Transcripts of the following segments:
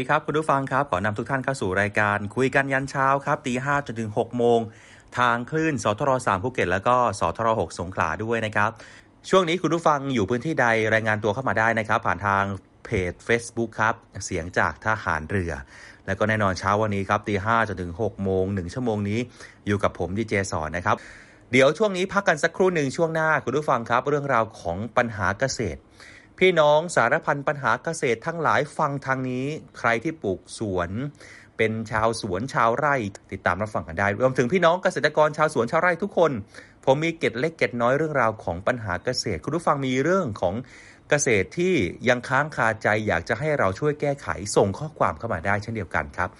วัสดีครับคุณผู้ฟังครับ ขอนำทุกท่านเข้าสู่รายการ คุยกันยันเช้าครับตีห้าจนถึง6โมง ทางคลื่นสทร3ภูเก็ตแล้วก็สทร6สงขลาด้วยนะครับ ช่วงนี้คุณผู้ฟังอยู่พื้นที่ใดรายงานตัวเข้ามาได้นะครับ ผ่านทางเพจ Facebook ครับ เสียงจากทหารเรือ แล้วก็แน่นอนเช้าวันนี้ครับตีห้าจนถึง6โมง1ชั่วโมงนี้อยู่กับผมดีเจสอนนะครับเดี๋ยวช่วงนี้พักกันสักครู่หนึ่งช่วงหน้าคุณผู้ฟังครับ เรื่องราวของปัญหาเกษตร พี่น้องสารพันปัญหาเกษตรทั้งหลายฟังทางนี้ ใครที่ปลูกสวน เป็นชาวสวนชาวไร่ ติดตามรับฟังกันได้ รวมถึงพี่น้องเกษตรกรชาวสวนชาวไร่ทุกคน ผมมีเก็ดเล็กเก็ดน้อยเรื่องราวของปัญหาเกษตร คุณผู้ฟังมีเรื่องของเกษตรที่ยังค้างคาใจอยากจะให้เราช่วยแก้ไขส่งข้อความเข้ามาได้เช่นเดียวกันครับ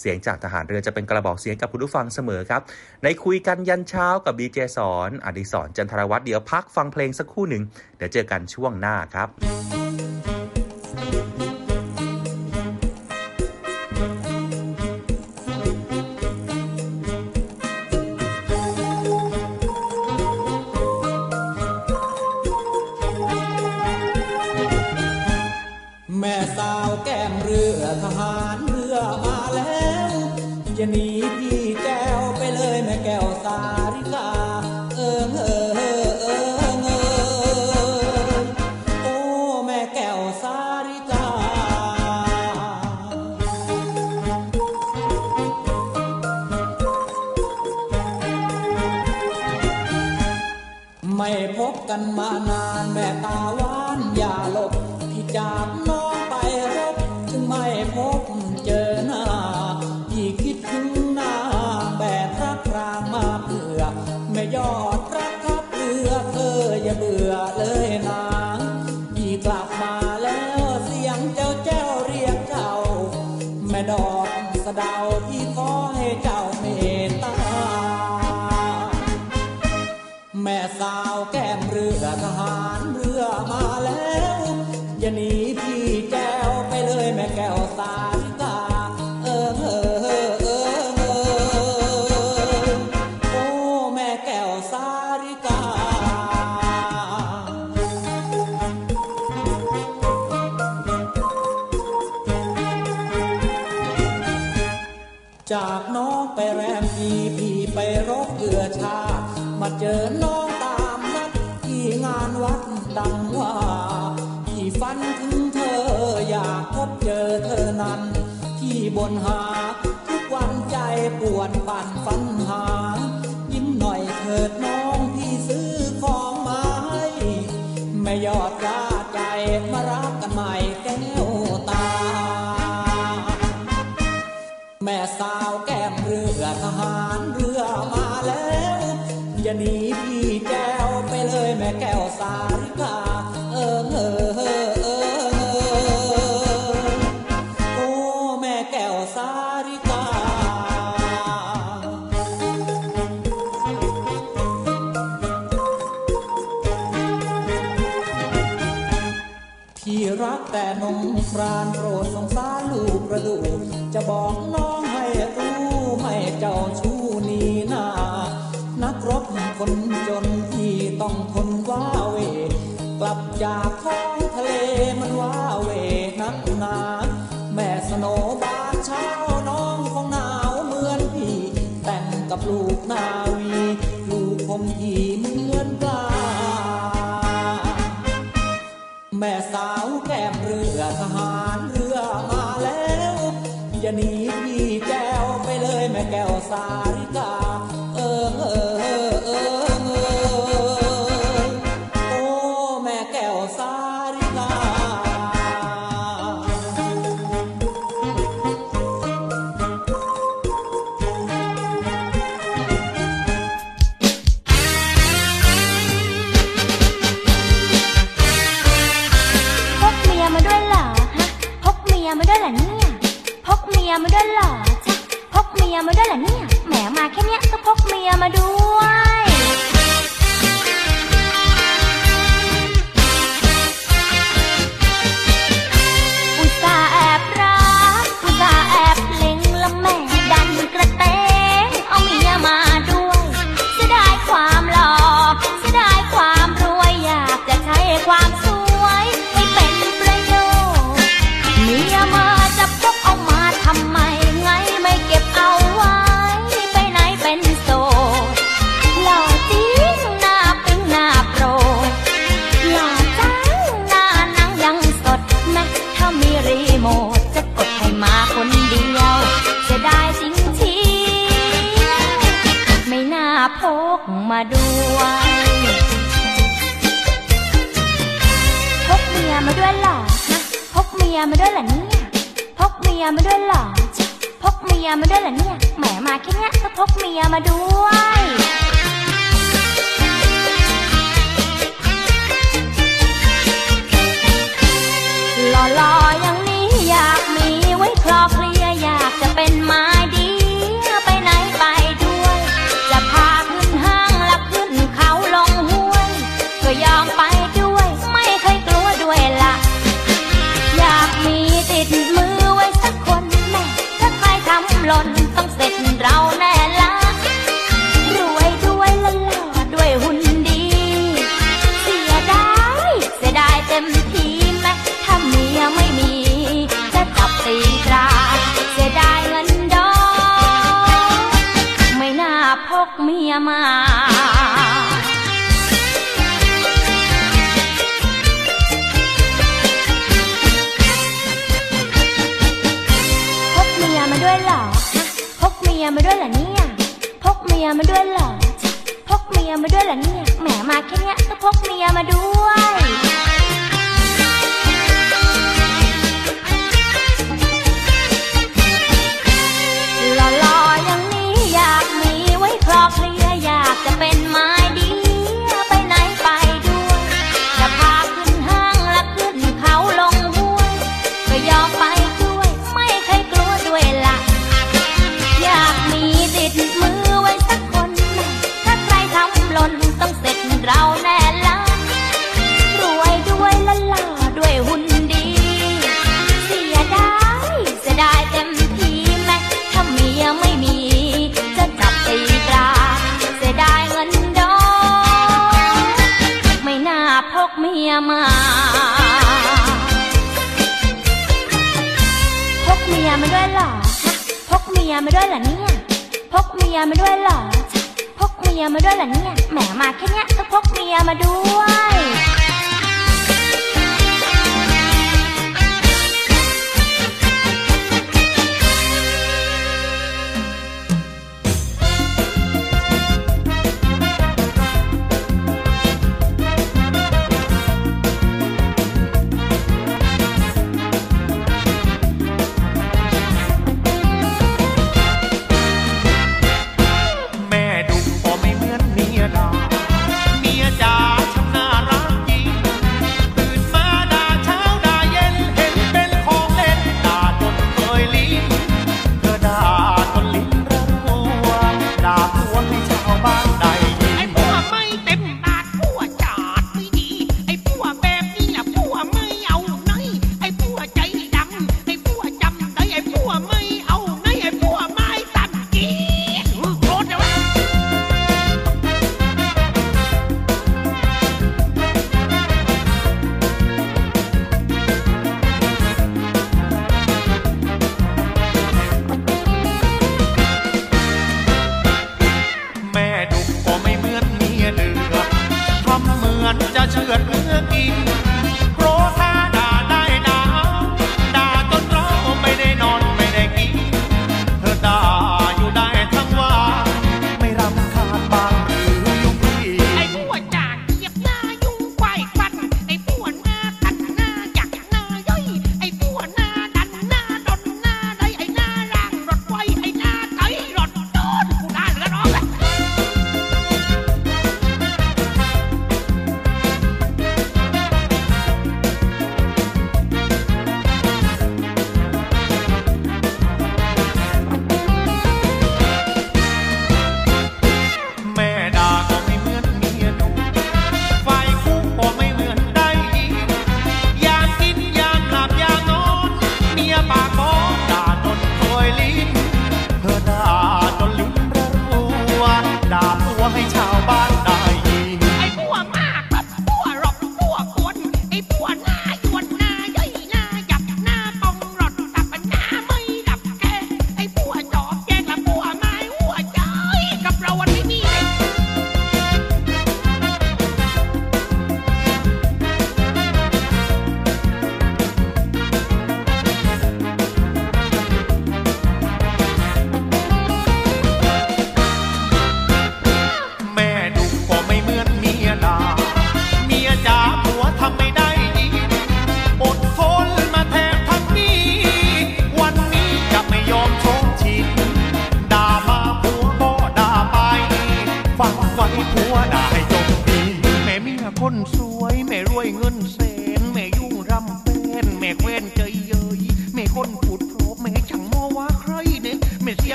เสียงจากทหารเรือจะเป็นกระบอกเสียงกับคุณผู้ฟังเสมอครับ ในคุยกันยันเช้ากับบีเจสอนอดิสรจันทรวัตรเดี๋ยวพักฟังเพลงสักครู่หนึ่งเดี๋ยวเจอกันช่วงหน้าครับ สะดาที่ขอให้เจ้าเมตตา แม่สาวแก้มเรือทหารเรือมาแล้วอย่าหนีินน้องตามนัดที่งานวัดดังว่าที่ฝันถึงเธออยากพบเจอเธอนั้น ที่บนหาทุกวันใจปวดปั่นฟันหา ยิ้มหน่อยเถิดน้องที่ซื้อของมาให้ไม่ยอดกาใจมารักกันใหม่แก้วตา แม่สาวแก้มเรือทหารเรือมาะหนีพี่แก้วไปเลยแม่แก้วสาริกาเออเออเออเออโอ้แม่แก้วสาริกาพี่รักแต่นมครานโปรดสงสารลูกกระดูกจะบอก คนจนที่ต้องทนว้าเว กลับจากท้องทะเลมันว้าเวนักหนา แม่สโนบานเช้าน้องของหนาวเหมือนพี่ แต่งกับลูกนาวี ลูกผมที่เหมือ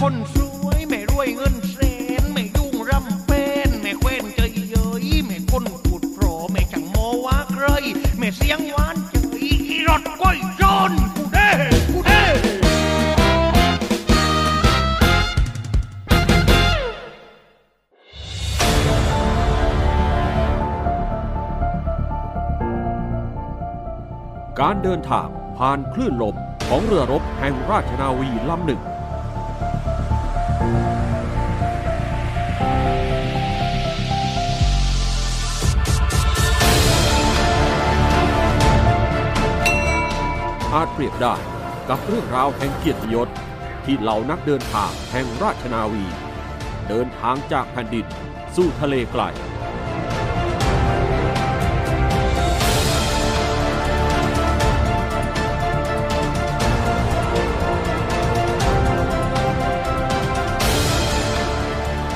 คนสวยแม่รวยเงินแสนแม่ยุ่งรำเป็นแม่เคว้นใจเย้ยแม่คนพูดเพราะแม่จังโมว่าใครแม่เสียงหวานเจอีรถก้อยจนกูเด้กูเด้การเดินทางผ่านคลื่นลมของเรือรบแห่งราชนาวีลำหนึ่ง อาจเปรียบได้กับเรื่องราวแห่งเกียรติยศที่เหล่านักเดินทางแห่งราชนาวี เดินทางจากแผ่นดินสู่ทะเลไกล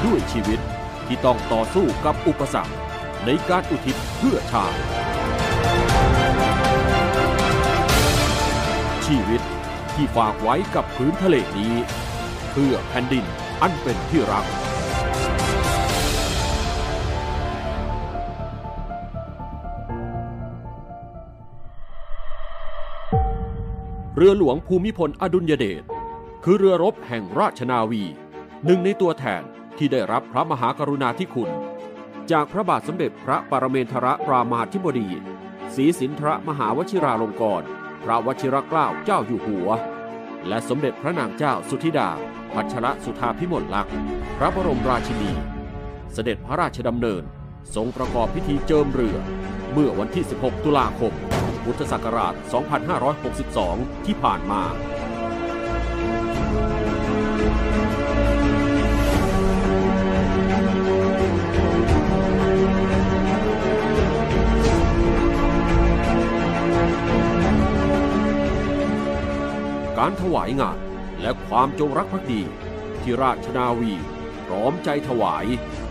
ด้วยชีวิตที่ต้องต่อสู้กับอุปสรรคในการอุทิศเพื่อชาติ ชีวิตที่ฝากไว้กับพื้นทะเลนี้ เพื่อแผ่นดินอันเป็นที่รัก เรือหลวงภูมิพลอดุลยเดชคือเรือรบแห่งราชนาวี หนึ่งในตัวแทนที่ได้รับพระมหากรุณาธิคุณ จากพระบาทสมเด็จพระปรเมนทรรามาธิบดีศรีสินทรมหาวชิราลงกรณ์ พระวชิรเกล้าเจ้าอยู่หัว และสมเด็จพระนางเจ้าสุธิดา พัชรสุธาพิมลลักษณ์พระบรมราชินี เสด็จพระราชดำเนิน ทรงประกอบพิธีเจิมเรือ เมื่อวันที่ 16 ตุลาคม พุทธศักราช 2562 ที่ผ่านมา การถวายงานและความจงรักภักดี ที่ราชนาวีพร้อมใจถวาย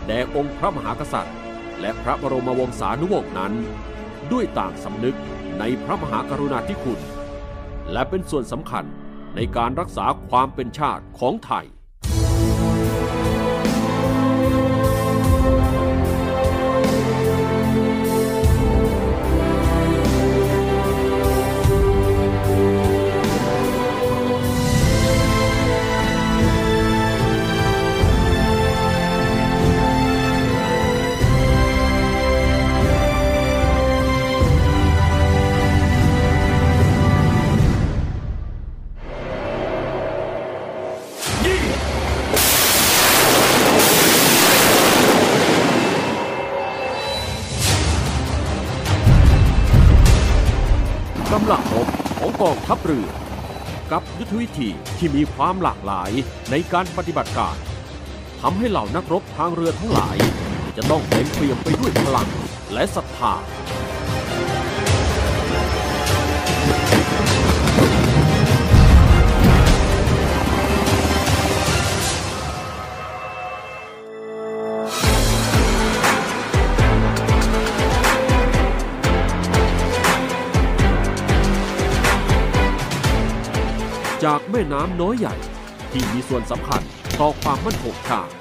แด่องค์พระมหากษัตริย์ และพระบรมวงศานุวงศ์นั้น ด้วยต่างสำนึกในพระมหากรุณาธิคุณ และเป็นส่วนสำคัญในการรักษาความเป็นชาติของไทย ทัพเรือ กับยุทธวิธีที่มีความหลากหลายในการปฏิบัติการทำให้เหล่านักรบทางเรือทั้งหลาย จะต้องเต็มเปี่ยมไปด้วยพลังและศรัทธา จากแม่น้ำน้อยใหญ่ ที่มีส่วนสำคัญต่อความมั่นคงชาติ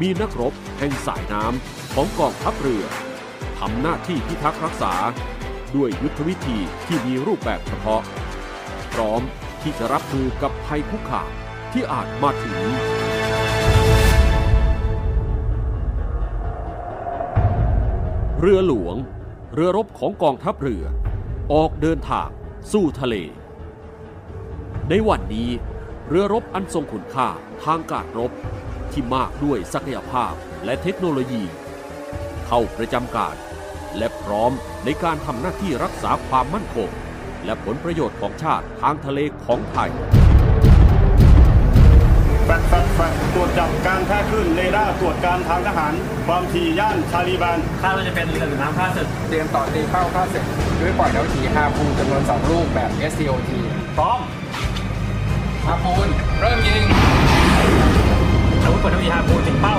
มีนักรบแห่งสายน้ำของกองทัพเรือทำหน้าที่พิทักษ์รักษา ด้วยยุทธวิธีที่มีรูปแบบเฉพาะ พร้อมที่จะรับมือกับภัยคุกคามที่อาจมาถึงเรือหลวง เรือรบของกองทัพเรือ ออกเดินทาง สู่ทะเล ในวันนี้เรือรบอันทรงคุณค่าทางการรบ ที่มากด้วยศักยภาพและเทคโนโลยี เข้าประจำการ และพร้อมในการทำหน้าที่รักษาความมั่นคง และผลประโยชน์ของชาติทางทะเลของไทยแฟดแฟดแฟดตรวจจับการแพร่คลื่นเรดาร์ตรวจการทางทหารความถี่ย่าน Charlie band คาดว่าจะเป็นเรือเหนือน้ำข้าศึกเตรียมต่อตีเป้าข้าศึกด้วยปล่อยดาวถีฮาพูนจำนวน 2 ลูกแบบ SCOT พร้อม ฮาพูนเริ่มยิงอาวุธปืนน้ำยาพูถึงเป้า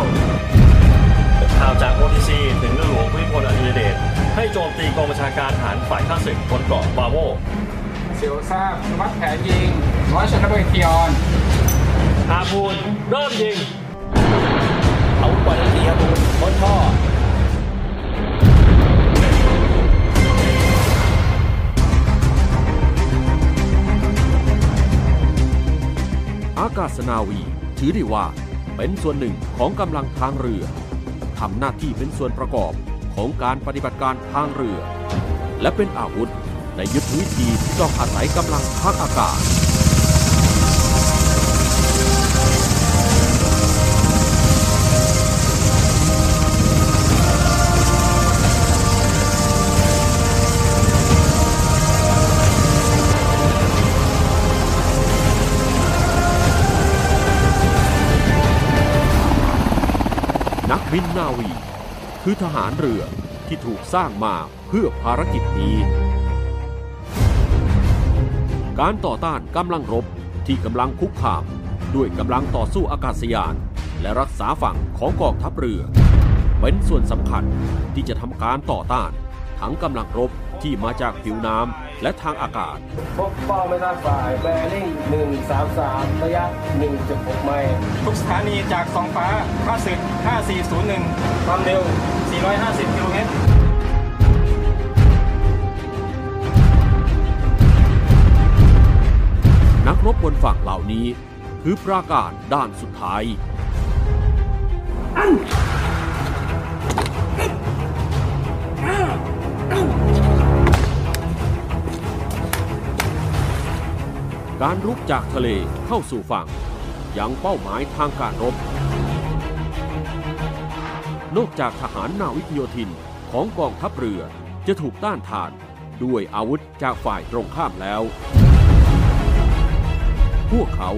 ข่าวจาก OTC ถึงเรือหลวงภูมิพลอดุลยเดชให้โจมตีกองบัญชาการทหารฝ่ายข้าศึกบนเกาะบาโวเสียวทราบวัดแผนยิงร้อยชนบทคิออนฮาพูนเริ่มยิงอาวุธปืนน้ำยาพูบนท่อ อากาศนาวี ถือได้ว่าเป็นส่วนหนึ่งของกำลังทางเรือทำหน้าที่เป็นส่วนประกอบของการปฏิบัติการทางเรือ และเป็นอาวุธในยุทธวิธีที่ต้องอาศัยกำลังทางอากาศ นักบินนาวี คือทหารเรือที่ถูกสร้างมาเพื่อภารกิจนี้ การต่อต้านกำลังรบที่กำลังคุกคาม ด้วยกำลังต่อสู้อากาศยาน และรักษาฝั่งของกองทัพเรือ เป็นส่วนสำคัญที่จะทำการต่อต้าน ทั้งกำลังรบที่มาจากผิวน้ำ และทางอากาศ พบเป้าไม่ทราบฝ่ายแบริ่ง 133 ระยะ 1.6 ไมล์ ทุกสถานีจากสองฟ้าข้าศึก 5401 ความเร็ว 450 กิโลเมตรนักรบบนฝั่งเหล่านี้ คือปราการด้านสุดท้าย การรุกจากทะเลเข้าสู่ฝั่งยังเป้าหมายทางการรบ นอกจากทหารนาวิกโยธินของกองทัพเรือจะถูกต้านทานด้วยอาวุธจากฝ่ายตรงข้ามแล้ว พวกเขา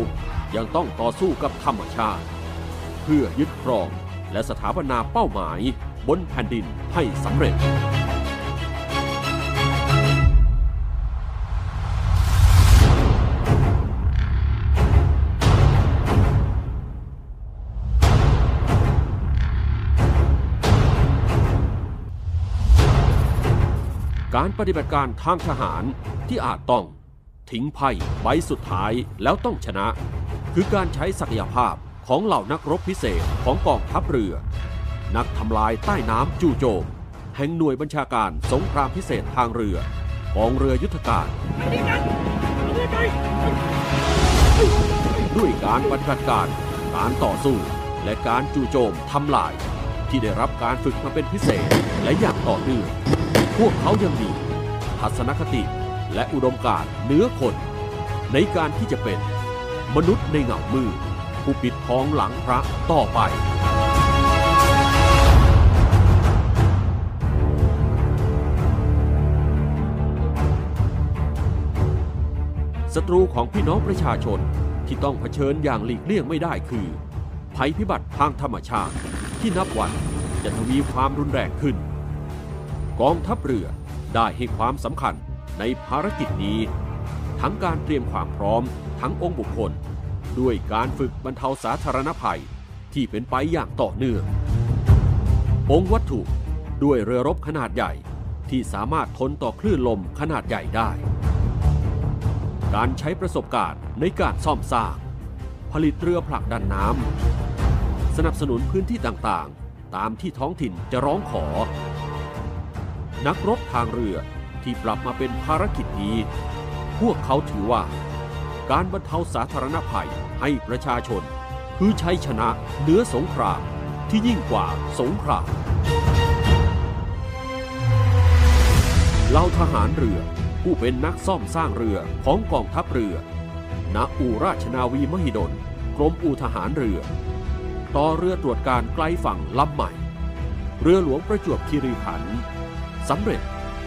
ยังต้องต่อสู้กับธรรมชาติ เพื่อยึดครองและสถาปนาเป้าหมายบนแผ่นดินให้สำเร็จ การปฏิบัติการทางทหารที่อาจต้องทิ้งไพ่ใบสุดท้ายแล้วต้องชนะ คือการใช้ศักยภาพของเหล่านักรบพิเศษของกองทัพเรือ นักทำลายใต้น้ำจู่โจม แห่งหน่วยบัญชาการสงครามพิเศษทางเรือกองเรือยุทธการด้วยการปฏิบัติการการต่อสู้และการจู่โจมทำลาย ที่ได้รับการฝึกมาเป็นพิเศษและอย่างต่อเนื่อง พวกเขายังมีทัศนคติและอุดมการณ์เหนือคน ในการที่จะเป็นมนุษย์ในเงามืดผู้ปิดทองหลังพระต่อไป ศัตรูของพี่น้องประชาชนที่ต้องเผชิญอย่างหลีกเลี่ยงไม่ได้คือ ภัยพิบัติทางธรรมชาติที่นับวันจะทวีความรุนแรงขึ้น กองทัพเรือได้ให้ความสำคัญในภารกิจนี้ ทั้งการเตรียมความพร้อมทั้งองค์บุคคล ด้วยการฝึกบรรเทาสาธารณภัยที่เป็นไปอย่างต่อเนื่อง องค์วัตถุด้วยเรือรบขนาดใหญ่ที่สามารถทนต่อคลื่นลมขนาดใหญ่ได้ การใช้ประสบการณ์ในการซ่อมสร้าง ผลิตเรือผลักดันน้ำสนับสนุนพื้นที่ต่างๆ ตามที่ท้องถิ่นจะร้องขอ นักรบทางเรือที่ปรับมาเป็นภารกิจนี้ พวกเขาถือว่า การบรรเทาสาธารณภัยให้ประชาชน คือชัยชนะเหนือสงครามที่ยิ่งกว่าสงครามเหล่าทหารเรือผู้เป็นนักซ่อมสร้างเรือของกองทัพเรือ ณ อู่ราชนาวีมหิดล กรมอู่ทหารเรือ ต่อเรือตรวจการไกลฝั่งลำใหม่ เรือหลวงประจวบคีรีขันธ์ สำเร็จ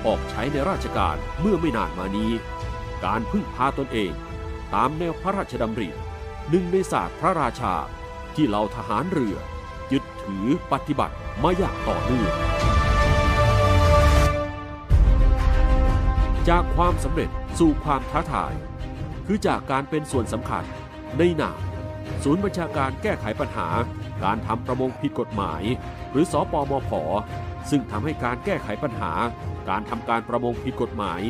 ออกใช้ในราชการเมื่อไม่นานมานี้ การพึ่งพาตนเอง ตามแนวพระราชดำริหนึ่งในศาสตร์พระราชาที่เหล่าทหารเรือ ยึดถือปฏิบัติมาอย่างต่อเนื่องจากความสำเร็จสู่ความท้าทาย คือจากการเป็นส่วนสำคัญในหนามศูนย์บัญชาการแก้ไขปัญหา การทำประมงผิดกฎหมาย หรือสอปอมผ ซึ่งทำให้การแก้ไขปัญหา การทำการประมงผิดกฎหมาย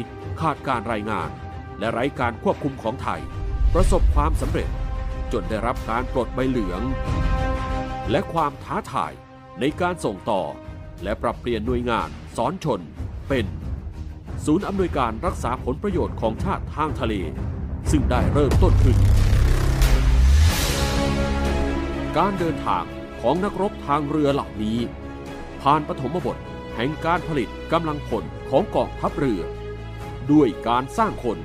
ขาดการรายงาน และไร้การควบคุมของไทย ประสบความสำเร็จ จนได้รับการปลดใบเหลือง และความท้าทายในการส่งต่อ และปรับเปลี่ยนหน่วยงานสอนชน เป็น ศูนย์อำนวยการรักษาผลประโยชน์ของชาติทางทะเล ซึ่งได้เริ่มต้นขึ้น การเดินทางของนักรบทางเรือเหล่านี้ ผ่านปฐมบทแห่งการผลิตกำลังพลของกองทัพเรือ ด้วยการสร้างคน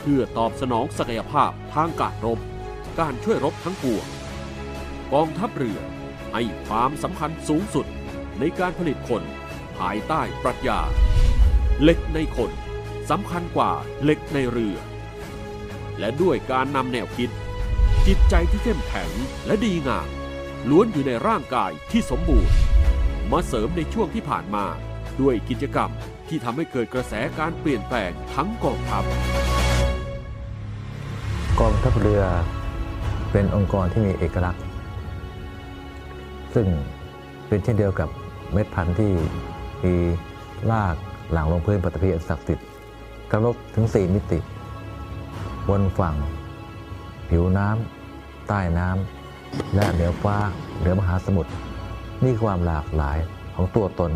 เพื่อตอบสนองศักยภาพทางการรบ การช่วยรบทั้งปวงกองทัพเรือให้ความสำคัญสูงสุดในการผลิตคนภายใต้ปรัชญาเหล็กในคนสำคัญกว่าเหล็กในเรือ และด้วยการนำแนวคิด จิตใจที่เข้มแข็งและดีงามล้วนอยู่ในร่างกายที่สมบูรณ์ มาเสริมในช่วงที่ผ่านมา ด้วยกิจกรรมที่ทำให้เกิดกระแสการเปลี่ยนแปลงทั้งกองทัพ กองทัพเรือเป็นองค์กรที่มีเอกลักษณ์ ซึ่งเป็นเช่นเดียวกับเม็ดพันธุ์ที่มีลากหลังลงพื้นปฐพีศักดิ์สิทธิ์กระลบถึง 4 มิติ บนฝั่ง ผิวน้ำใต้น้ำและเหนือฟ้าเหนือมหาสมุทร นี่ความหลากหลายของตัวตน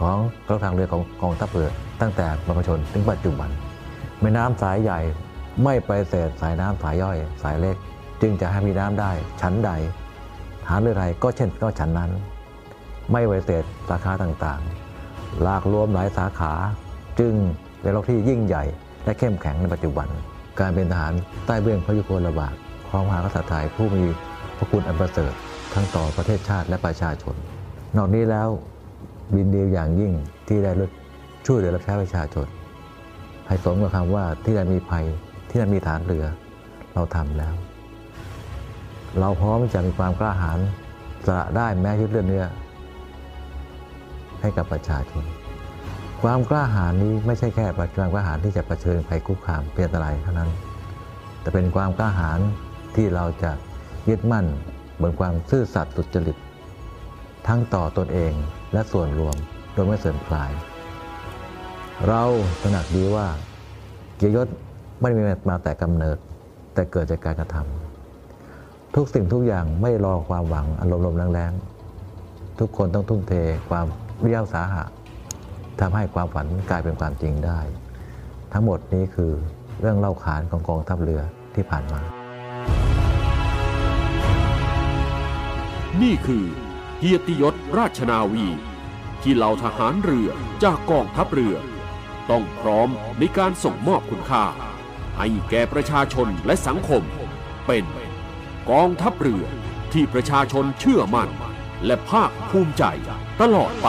ของกองทางเรือของกองทัพเรือตั้งแต่บรรพชนถึงปัจจุบันแม่น้ำสายใหญ่ไม่ไปเศษสายน้ำสายย่อย สายเล็ก จึงจะให้มีน้ำได้ ชั้นใดฐานเรือไทยก็เช่นก็ฉันนั้น ไม่ไวเศษสาขาต่างๆ ลากรวมหลายสาขา จึงเป็นโลกที่ยิ่งใหญ่ และเข้มแข็งในปัจจุบัน การเป็นทหารใต้เบื้องพระยุคลบาทของมหากษัตริย์ไทยผู้มีพระคุณอันประเสริฐ ทั้งต่อประเทศชาติและประชาชน นอกนี้แล้วบินดีอย่างยิ่งที่ได้ช่วยเหลือรับใช้ประชาชน ให้สมกับคำว่าที่ได้มีภัยที่ได้มีฐานเรือ เราทำแล้ว เราพร้อมจะมีความกล้าหาญสละได้แม้ชีวิตเลือดเนื้อให้กับประชาชน ความกล้าหาญนี้ไม่ใช่แค่ความกล้าหาญที่จะะเผชิญภัยคุกคามเปลี่ยนอะไรเท่านั้น แต่เป็นความกล้าหาญที่เราจะยึดมั่น บนความซื่อสัตย์สุจริต ทั้งต่อตนเองและส่วนรวมโดยไม่เสื่อมคลาย เราตระหนักดีว่า เกียรติยศไม่ได้มีมาแต่กำเนิด แต่เกิดจากการกระทำทุกสิ่งทุกอย่างไม่รอความหวังอารมณ์ลมแรงๆทุกคนต้องทุ่มเทความเรียวสาหะทำให้ความฝันกลายเป็นความจริงได้ ทั้งหมดนี้คือเรื่องเล่าขานของกองทัพเรือที่ผ่านมา นี่คือเกียรติยศราชนาวี ที่เหล่าทหารเรือจากกองทัพเรือ ต้องพร้อมในการส่งมอบคุณค่า ให้แก่ประชาชนและสังคม เป็นกองทัพเรือที่ประชาชนเชื่อมั่น และภาคภูมิใจตลอดไป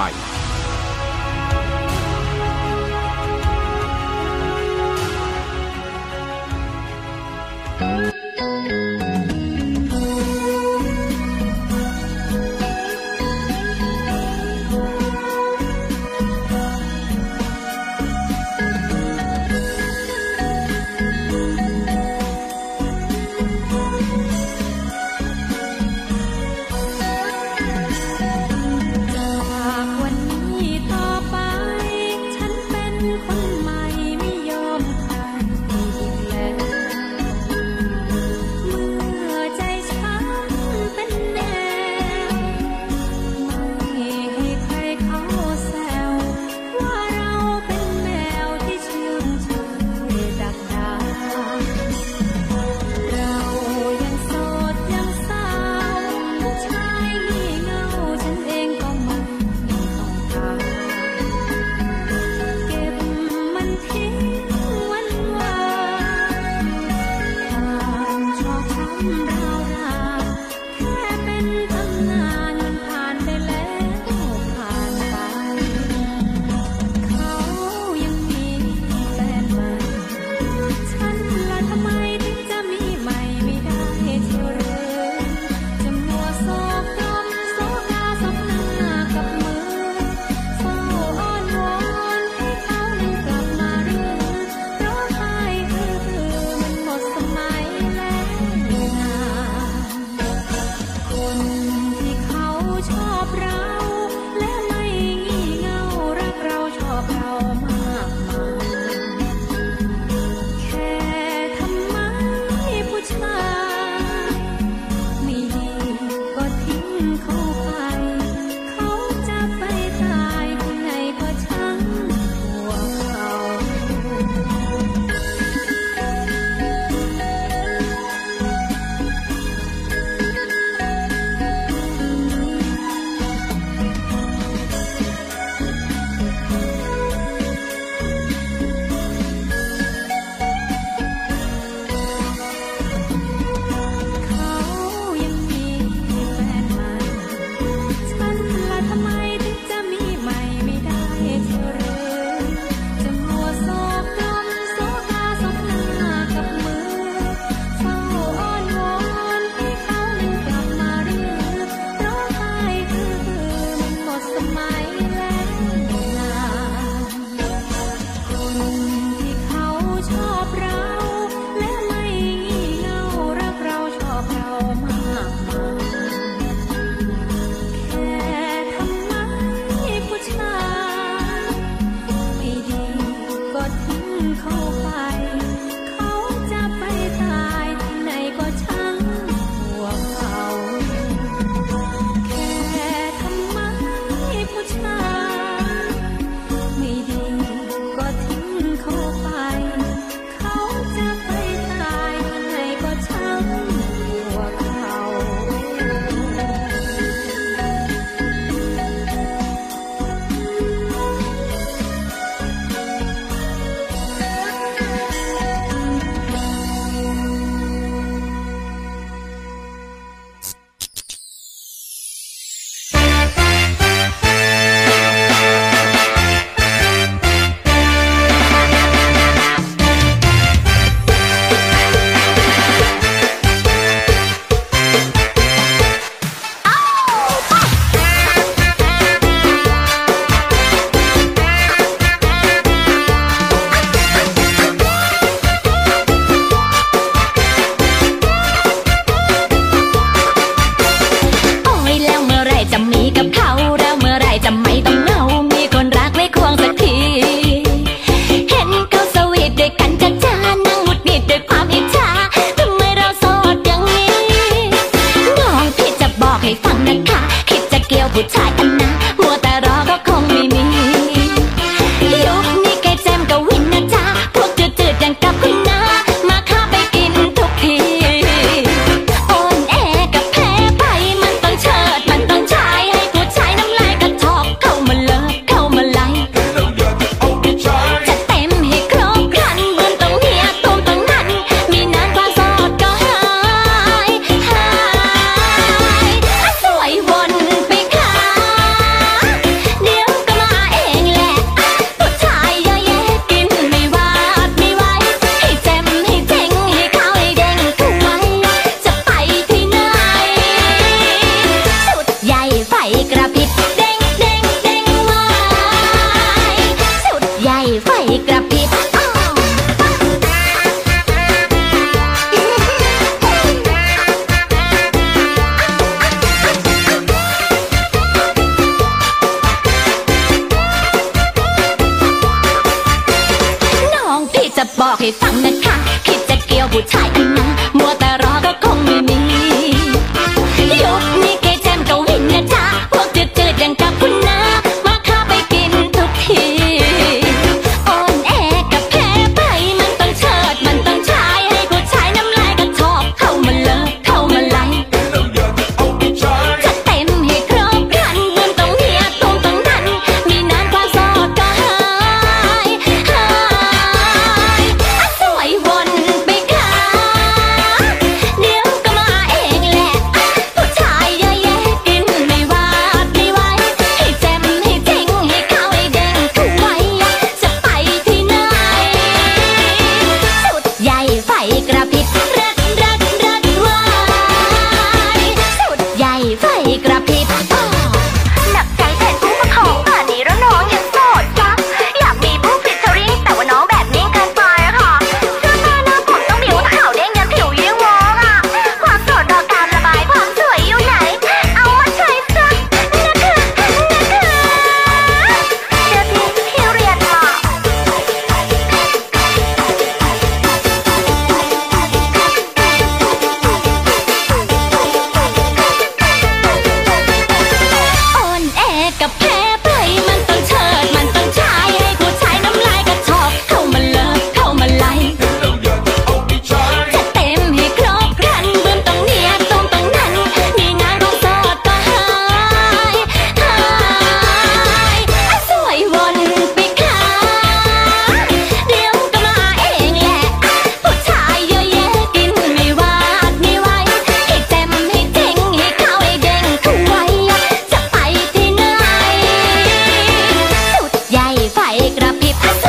หญ่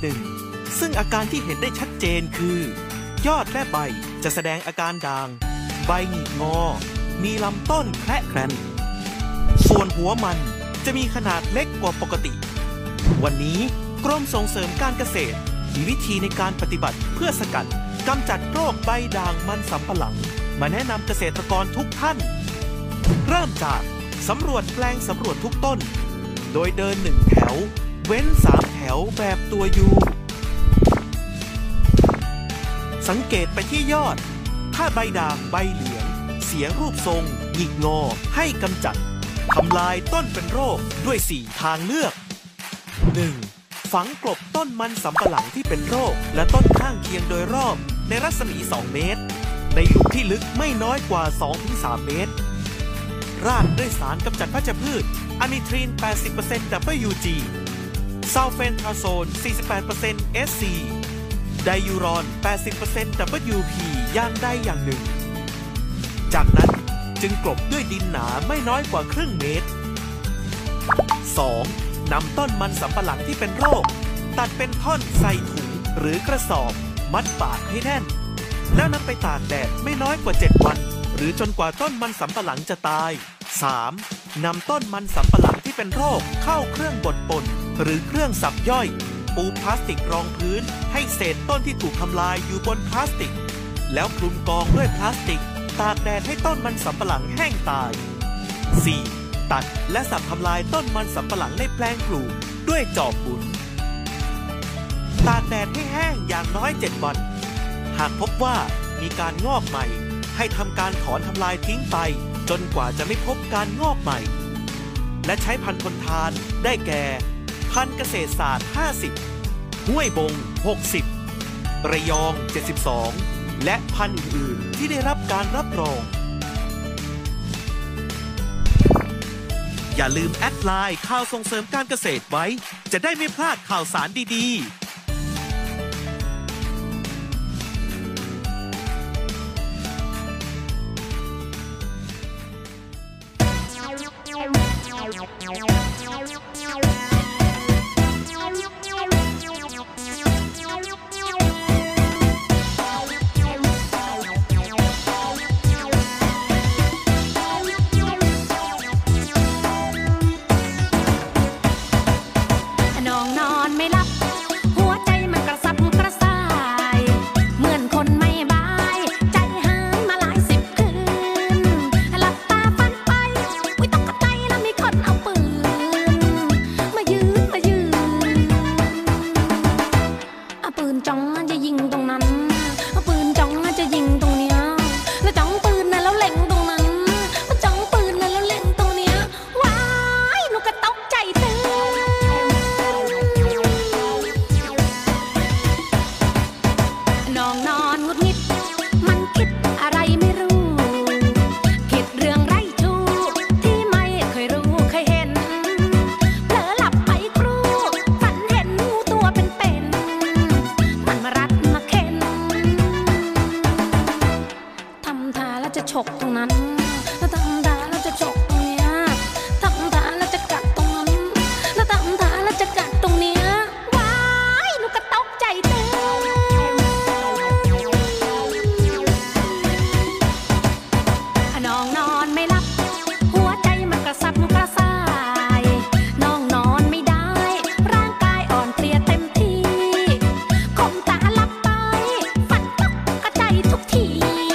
หนึ่ง ซึ่งอาการที่เห็นได้ชัดเจนคือ ยอดและใบจะแสดงอาการด่าง ใบหงิกงอ มีลำต้นแคระแครนส่วนหัวมันจะมีขนาดเล็กกว่าปกติ วันนี้กรมส่งเสริมการเกษตรมีวิธีในการปฏิบัติเพื่อสกัดกำจัดโรคใบด่างมันสำปะหลัง มาแนะนำเกษตรกรทุกท่าน เริ่มจากสำรวจแปลงสำรวจทุกต้น โดยเดินหนึ่งแถว เว้นสาม วแบบตัวยู สังเกตไปที่ยอด ถ้าใบด่างใบเหลือง เสียรูปทรงหงิกงอ ให้กำจัด ทำลายต้นเป็นโรคด้วย 4 ทางเลือก 1. ฝังกลบต้นมันสำปะหลังที่เป็นโรค และต้นข้างเคียงโดยรอบในรัศมี 2 เมตร ในหลุมที่ลึกไม่น้อยกว่า 2-3 เมตรราดด้วยสารกำจัดพัชพืชอะมิทรีน 80% WG ซัลเฟนทาโซน 48% SC ไดยูรอน 80% WP ย่างใดอย่างหนึ่ง จากนั้นจึงกลบด้วยดินหนาไม่น้อยกว่าครึ่งเมตร 2. นำต้นมันสำปะหลังที่เป็นโรค ตัดเป็นท่อนใส่ถุงหรือกระสอบ มัดปากให้แน่น แล้วนำไปตากแดดไม่น้อยกว่า 7 วัน หรือจนกว่าต้นมันสำปะหลังจะตาย 3. นำต้นมันสำปะหลังที่เป็นโรคเข้าเครื่องบดป่น หรือเครื่องสับย่อย ปูพลาสติกรองพื้น ให้เศษต้นที่ถูกทำลายอยู่บนพลาสติก แล้วคลุมกองด้วยพลาสติก ตากแดดให้ต้นมันสำปะหลังแห้งตาย 4. ตัดและสับทำลายต้นมันสำปะหลังในแปลงปลูกด้วยจอบบุนตากแดดให้แห้งอย่างน้อย 7 วัน หากพบว่ามีการงอกใหม่ ให้ทำการถอนทำลายทิ้งไป จนกว่าจะไม่พบการงอกใหม่ และใช้พันธุ์ทนทานได้แก่ พันธุ์เกษตรศาสตร์ 50 ห้วยบง 60 ระยอง 72 และพันธุ์อื่นๆที่ได้รับการรับรอง อย่าลืมแอดไลน์ข่าวส่งเสริมการเกษตรไว้ จะได้ไม่พลาดข่าวสารดี ๆ ทุ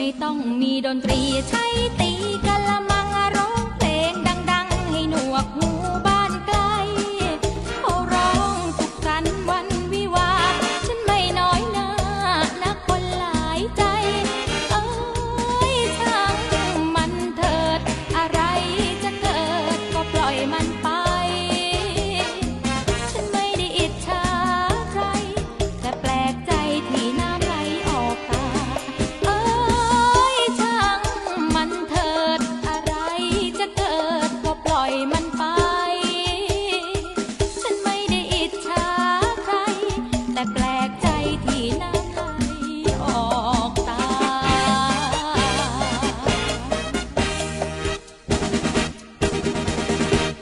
ไม่ต้องมีดนตรีใช้ตีกะละมั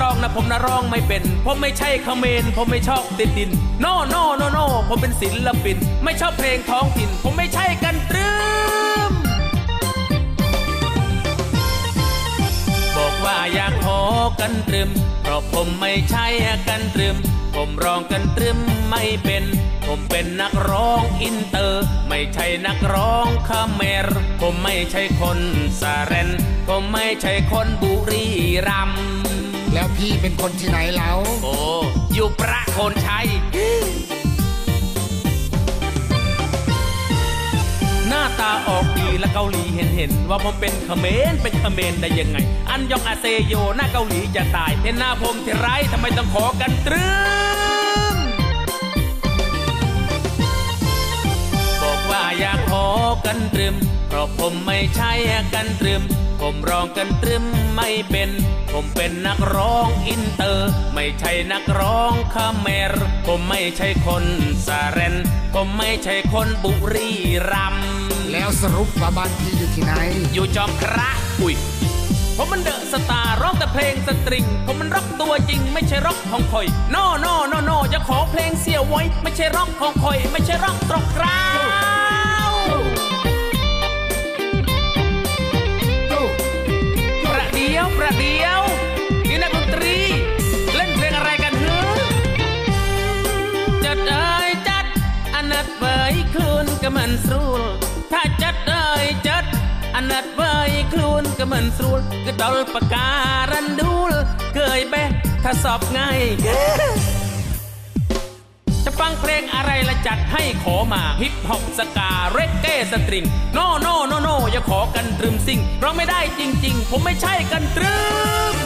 รองนะผมนะร้องไม่เป็น ผมไม่ใช่ขเมรผมไม่ชอบติดดิน no no no no ผมเป็นศิลปิน ไม่ชอบเพลงท้องถิ่น ผมไม่ใช่กันตรึมบอกว่าอยากขอกันตรึม เพราะผมไม่ใช่กันตรึม ผมร้องกันตรึมไม่เป็น ผมเป็นนักร้องอินเตอร์ ไม่ใช่นักร้องขแมร์ ผมไม่ใช่คนสาเรน ผมไม่ใช่คนบุรีรัมย์ แล้วพี่เป็นคนที่ไหนแล้วโอ้อยู่ประโคนชัย หน้าตาออกดีและเกาหลีเห็นเห็นว่าผมเป็นเขมรเป็นเขมรได้ยังไง อันยองอาเซโยหน้าเกาหลีจะตายเห็นหน้าผมที่ไรทำไมต้องขอกันตรึมบอกว่าอยากขอกันตรึมเพราะผมไม่ใช่กันตรึม ผมร้องกันตรึมไม่เป็น ผมเป็นนักร้องอินเตอร์ ไม่ใช่นักร้องคาเมร ผมไม่ใช่คนสาเรน ผมไม่ใช่คนบุรีรัมย์แล้วสรุปว่าบ้านพี่อยู่ที่ไหน อยู่จอมพระอุ้ยผมมันเดอะสตาร์ร้องแต่เพลงสตริง ผมมันร็อกตัวจริง ไม่ใช่ร็อกของคอยโนโนโนโนจะขอเพลงเสียไว้ ไม่ใช่ร็อกของคอย ไม่ใช่ร็อกตรอกกรา ดียวประเดียวนี่นักดนตรี เล่นเพลงอะไรกันเฮ้จัดเอ้ยจัดอันนัดเบยคลุนก็มันสูลถ้าจัดเอ้ยจัดอันนัดเบยคลุนก็มันสูลก็ดอลปากการันดูลเกยแบะถ้าสอบง่าย จะฟังเพลงอะไรละจัดให้ขอมาฮิปฮอปสกาเรกเก้สตริงโนโนโนโนอย่าขอกันตรึมซิ่งเราไม่ได้จริง ๆ ผมไม่ใช่กันตรึม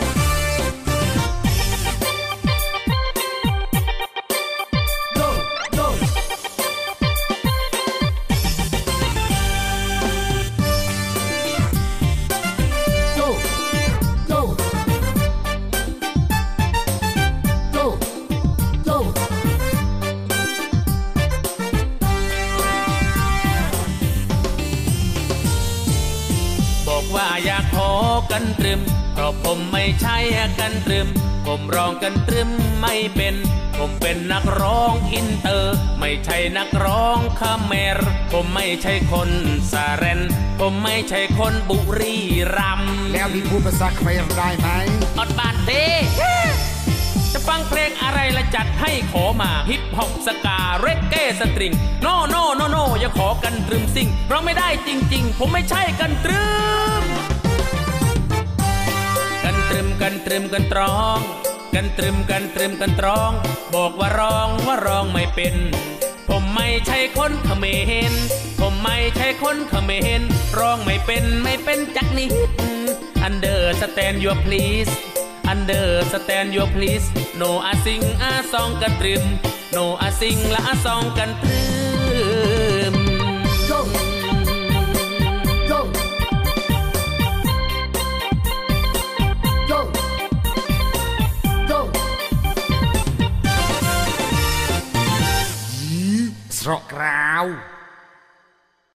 กันตรึมผมร้องกันตรึมไม่เป็น ผมเป็นนักร้องอินเตอร์ ไม่ใช่นักร้องขแมร์ ผมไม่ใช่คนสุรินทร์ ผมไม่ใช่คนบุรีรัมย์แล้วพี่พูดภาษาเขมรได้ไหมអត់បានទេจะฟังเพลงอะไรละจัดให้ขอมาฮิปฮอปสกาเรกเก้สตริง no no no no อย่าขอกันตรึมซิงเราไม่ได้จริง ๆ ผมไม่ใช่กันตรึมกันต รึมกันตรึมกันตรอง กันตรึมกันตรึมกันตรอง บอกว่าร้องว่าร้องไม่เป็น ผมไม่ใช่คนเขมรผมไม่ใช่คนเขมรร้องไม่เป็นไม่เป็นจักนิด Under stand your please Under stand your please No อาสิงอาซองกันตรึม No อาสิงละอาซองกันตรึม สระกราว